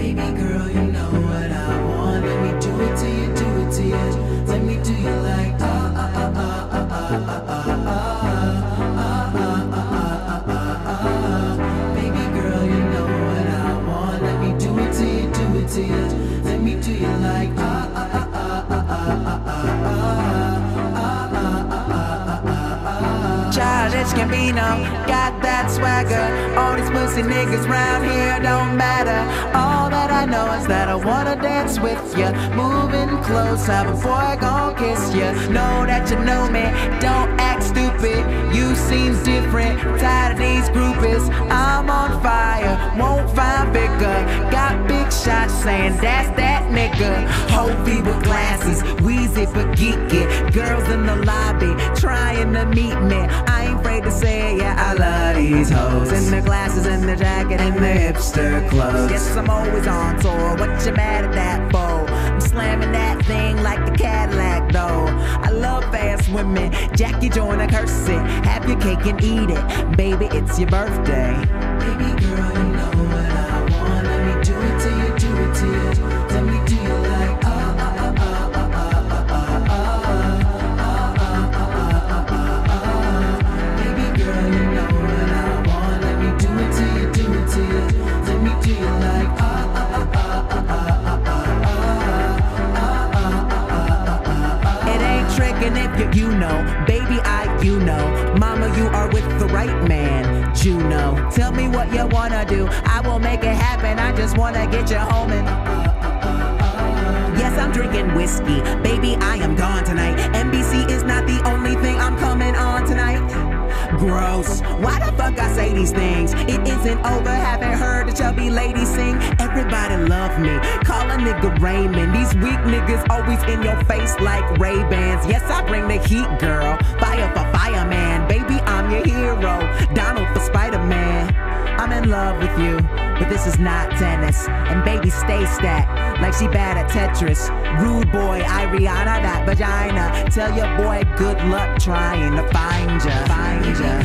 Baby girl, you know what I want. Let me do it to you, do it to you. Let me do you like ah ah ah ah ah ah ah ah ah ah ah ah do it to you, do it ah ah ah ah ah ah ah Gambino, got that swagger. All these pussy niggas round here don't matter. All I know is that I wanna dance with ya. Moving close, how a boy gon' kiss ya. Know that you know me, don't act stupid. You seems different, tired of these groupies. I'm on fire, won't find bigger. Got big shots saying that's that nigga. Hovey with glasses, Weezy for geeky. Girls in the lobby trying to meet me. I ain't afraid to say it, I these hoes. In their glasses, in their jacket, and their hipster clothes. Yes, I'm always on tour. What you mad at that for? I'm slamming that thing like a Cadillac, though. I love fast women. Jackie Joyner-Kersee. Have your cake and eat it. Baby, it's your birthday. Baby girl, you know what I if you, you know. Baby, I, you know. Mama, you are with the right man. Juno, tell me what you wanna do. I will make it happen. I just wanna get you home and. Uh, uh, uh, yes, I'm drinking whiskey. Baby, I am Why the fuck I say these things? It isn't over. Haven't heard the chubby lady sing. Everybody love me. Call a nigga Raymond. These weak niggas always in your face like Ray Bans. Yes, I bring the heat, girl. Fire for fireman. Baby, I'm your hero. Donald for Spider Man. I'm in love with you, but this is not tennis. And baby, stay stacked like she bad at Tetris. Rude boy, Rihanna, that vagina. Tell your boy good luck trying to find ya. Find ya.